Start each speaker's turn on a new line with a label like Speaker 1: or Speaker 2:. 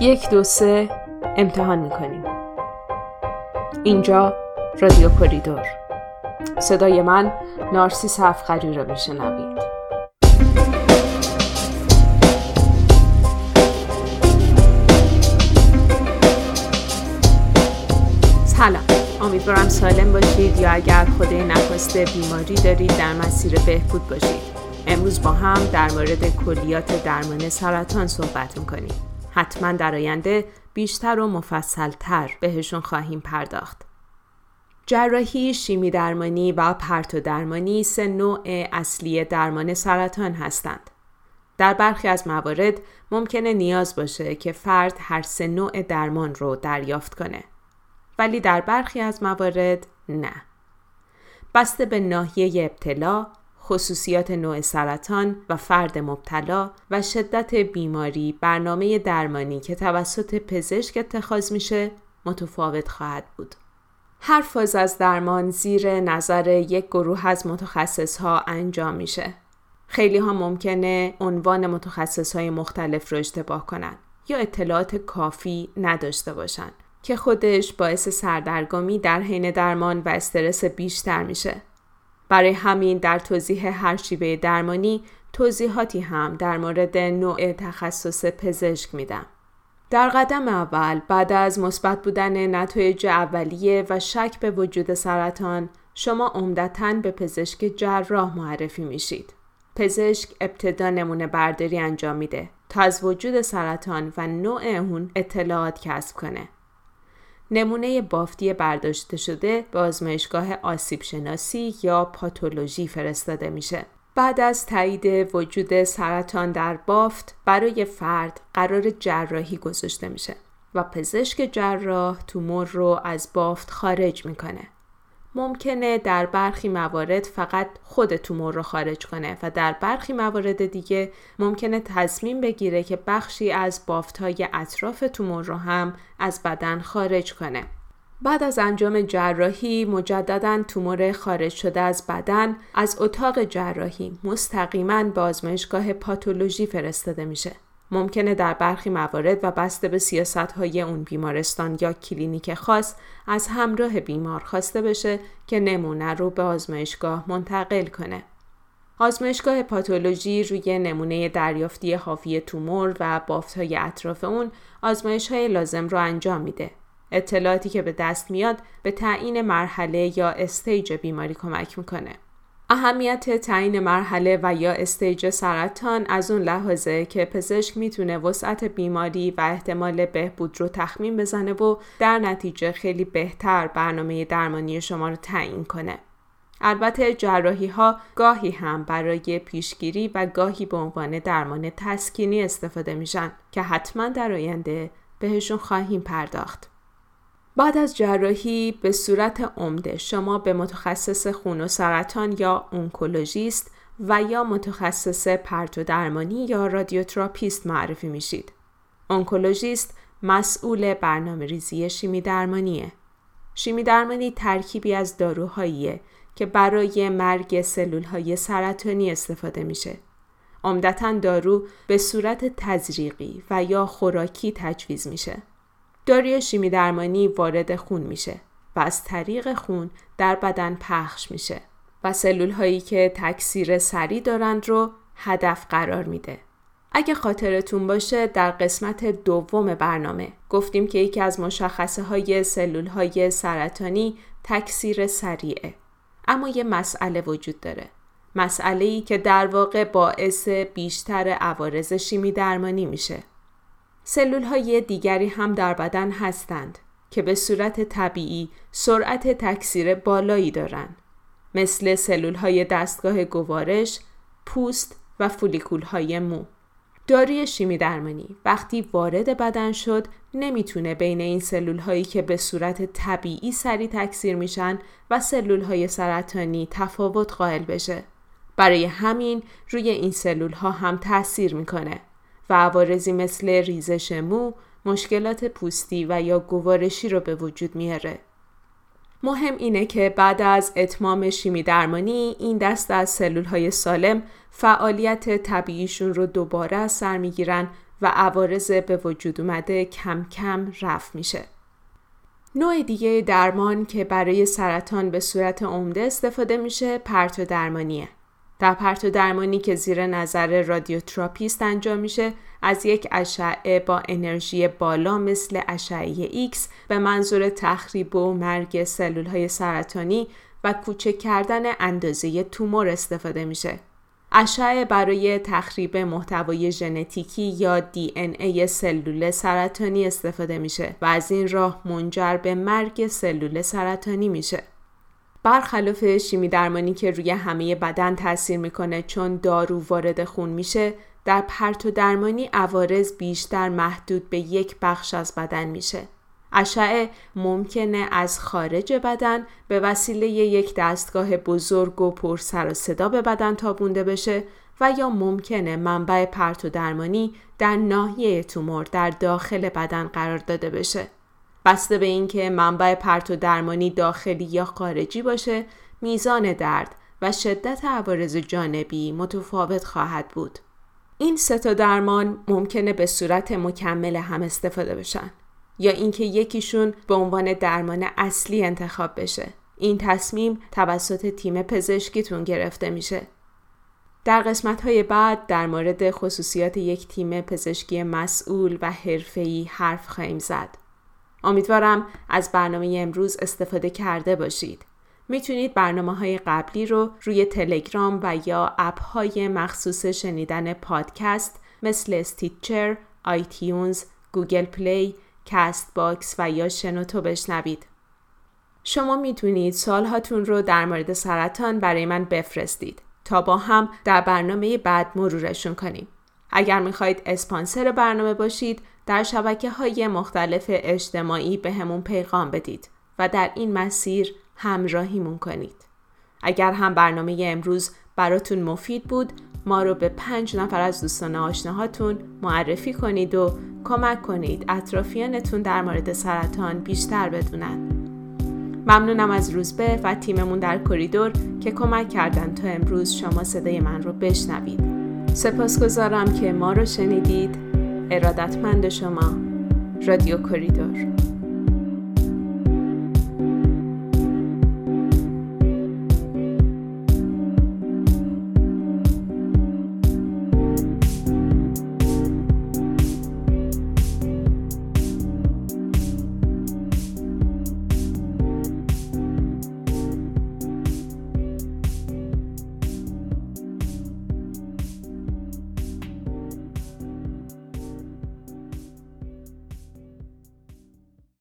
Speaker 1: یک دو سه امتحان می‌کنیم. اینجا رادیو کوریدور. صدای من نارسیس افخری را میشنوید. سلام. امیدوارم سالم باشید یا اگر خدای نخواسته بیماری دارید در مسیر بهبود باشید. امروز با هم در مورد کلیات درمان سرطان صحبت می‌کنیم. حتما در آینده بیشتر و مفصلتر بهشون خواهیم پرداخت. جراحی، شیمی درمانی و پرتو درمانی سه نوع اصلی درمان سرطان هستند. در برخی از موارد ممکنه نیاز باشه که فرد هر سه نوع درمان رو دریافت کنه. ولی در برخی از موارد نه. بسته به ناحیه ابتلا، خصوصیات نوع سرطان و فرد مبتلا و شدت بیماری برنامه درمانی که توسط پزشک اتخاذ میشه متفاوت خواهد بود. هر فاز از درمان زیر نظر یک گروه از متخصص ها انجام میشه. خیلی ها ممکنه عنوان متخصص های مختلف رو اشتباه کنند یا اطلاعات کافی نداشته باشند که خودش باعث سردرگمی در حین درمان و استرس بیشتر میشه. برای همین در توضیح هر شیوه درمانی توضیحاتی هم در مورد نوع تخصص پزشک میدم. در قدم اول بعد از مثبت بودن نتایج اولیه و شک به وجود سرطان شما عمدتا به پزشک جراح معرفی میشید. پزشک ابتدا نمونه برداری انجام میده تا از وجود سرطان و نوع اون اطلاعات کسب کنه. نمونه بافتی برداشته شده به آزمایشگاه آسیب شناسی یا پاتولوژی فرستاده میشه. بعد از تایید وجود سرطان در بافت برای فرد قرار جراحی گذاشته میشه و پزشک جراح تومور رو از بافت خارج می‌کنه. ممکنه در برخی موارد فقط خود تومور رو خارج کنه و در برخی موارد دیگه ممکنه تصمیم بگیره که بخشی از های اطراف تومور رو هم از بدن خارج کنه. بعد از انجام جراحی مجددا تومور خارج شده از بدن از اتاق جراحی مستقیما به آزمایشگاه پاتولوژی فرستاده میشه. ممکنه در برخی موارد و بسته به سیاست های اون بیمارستان یا کلینیک خاص از همراه بیمار خواسته بشه که نمونه رو به آزمایشگاه منتقل کنه. آزمایشگاه پاتولوژی روی نمونه دریافتی حاوی تومور و بافت های اطراف اون آزمایش های لازم رو انجام میده. اطلاعاتی که به دست میاد به تعیین مرحله یا stage بیماری کمک می‌کنه. اهمیت تعیین مرحله و یا stage سرطان از اون لحاظه که پزشک می‌تونه وسعت بیماری و احتمال بهبود رو تخمین بزنه و در نتیجه خیلی بهتر برنامه درمانی شما رو تعیین کنه. البته جراحی ها گاهی هم برای پیشگیری و گاهی به عنوان درمان تسکینی استفاده میشن که حتما در آینده بهشون خواهیم پرداخت. بعد از جراحی به صورت عمده شما به متخصص خون و سرطان یا اونکولوژیست و یا متخصص پرتو درمانی یا رادیوتراپیست معرفی میشید. اونکولوژیست مسئول برنامه ریزی شیمی درمانیه. شیمی درمانی ترکیبی از داروهاییه که برای مرگ سلول های سرطانی استفاده میشه. عمدتا دارو به صورت تزریقی و یا خوراکی تجویز میشه. داروی شیمی درمانی وارد خون میشه و از طریق خون در بدن پخش میشه و سلول هایی که تکثیر سریع دارند رو هدف قرار میده. اگه خاطرتون باشه در قسمت دوم برنامه گفتیم که یکی از مشخصه های سلول های سرطانی تکثیر سریعه. اما یه مسئله وجود داره. مسئله ای که در واقع باعث بیشتر عوارض شیمی درمانی میشه. سلول های دیگری هم در بدن هستند که به صورت طبیعی سرعت تکثیر بالایی دارند مثل سلول های دستگاه گوارش، پوست و فولیکول های مو. داروی شیمی درمانی وقتی وارد بدن شد نمی‌تونه بین این سلول هایی که به صورت طبیعی سریع تکثیر میشن و سلول های سرطانی تفاوت قائل بشه. برای همین روی این سلول ها هم تاثیر می‌کنه و عوارضی مثل ریزش مو، مشکلات پوستی و یا گوارشی رو به وجود میاره. مهم اینه که بعد از اتمام شیمی درمانی این دست از سلول های سالم فعالیت طبیعیشون رو دوباره از سر می‌گیرن و عوارض به وجود اومده کم کم رفت میشه. نوع دیگه درمان که برای سرطان به صورت عمده استفاده میشه پرتو درمانیه. در پرتو درمانی که زیر نظر رادیوتراپیست انجام میشه از یک اشعه با انرژی بالا مثل اشعه X به منظور تخریب و مرگ سلول های سرطانی و کوچک کردن اندازه تومور استفاده میشه. اشعه برای تخریب محتوای ژنتیکی یا ای سلول سرطانی استفاده میشه و از این راه منجر به مرگ سلول سرطانی میشه. برخلاف شیمی درمانی که روی همه بدن تاثیر می‌کنه چون دارو وارد خون میشه در پرتو درمانی عوارض بیشتر محدود به یک بخش از بدن میشه. اشعه ممکنه از خارج بدن به وسیله یک دستگاه بزرگ و پر سر و صدا به بدن تابونده بشه و یا ممکنه منبع پرتو درمانی در ناحیه تومور در داخل بدن قرار داده بشه. بسته به اینکه منبع پرتو درمانی داخلی یا خارجی باشه، میزان درد و شدت عوارض جانبی متفاوت خواهد بود. این سه تا درمان ممکنه به صورت مکمل هم استفاده بشن یا اینکه یکیشون به عنوان درمان اصلی انتخاب بشه. این تصمیم توسط تیم پزشکیتون گرفته میشه. در قسمت های بعد در مورد خصوصیات یک تیم پزشکی مسئول و حرفه‌ای حرف خواهیم زد. امیدوارم از برنامه امروز استفاده کرده باشید. می‌تونید برنامه های قبلی رو روی تلگرام و یا اپ های مخصوص شنیدن پادکست مثل Stitcher، iTunes، Google Play، Castbox و یا شنوتو بشنوید. شما می‌تونید سوالهاتون رو در مورد سرطان برای من بفرستید تا با هم در برنامه بعد مرورشون کنیم. اگر می‌خواهید اسپانسر برنامه باشید در شبکه های مختلف اجتماعی به همون پیغام بدید و در این مسیر همراهیمون کنید. اگر هم برنامه امروز براتون مفید بود ما رو به پنج نفر از دوستان آشناهاتون معرفی کنید و کمک کنید اطرافیانتون در مورد سرطان بیشتر بدونن. ممنونم از روزبه و تیممون در کریدور که کمک کردن تا امروز شما صدای من رو بشنوید. سپاسگزارم که ما رو شنیدید. ارادتمند شما رادیو کریدور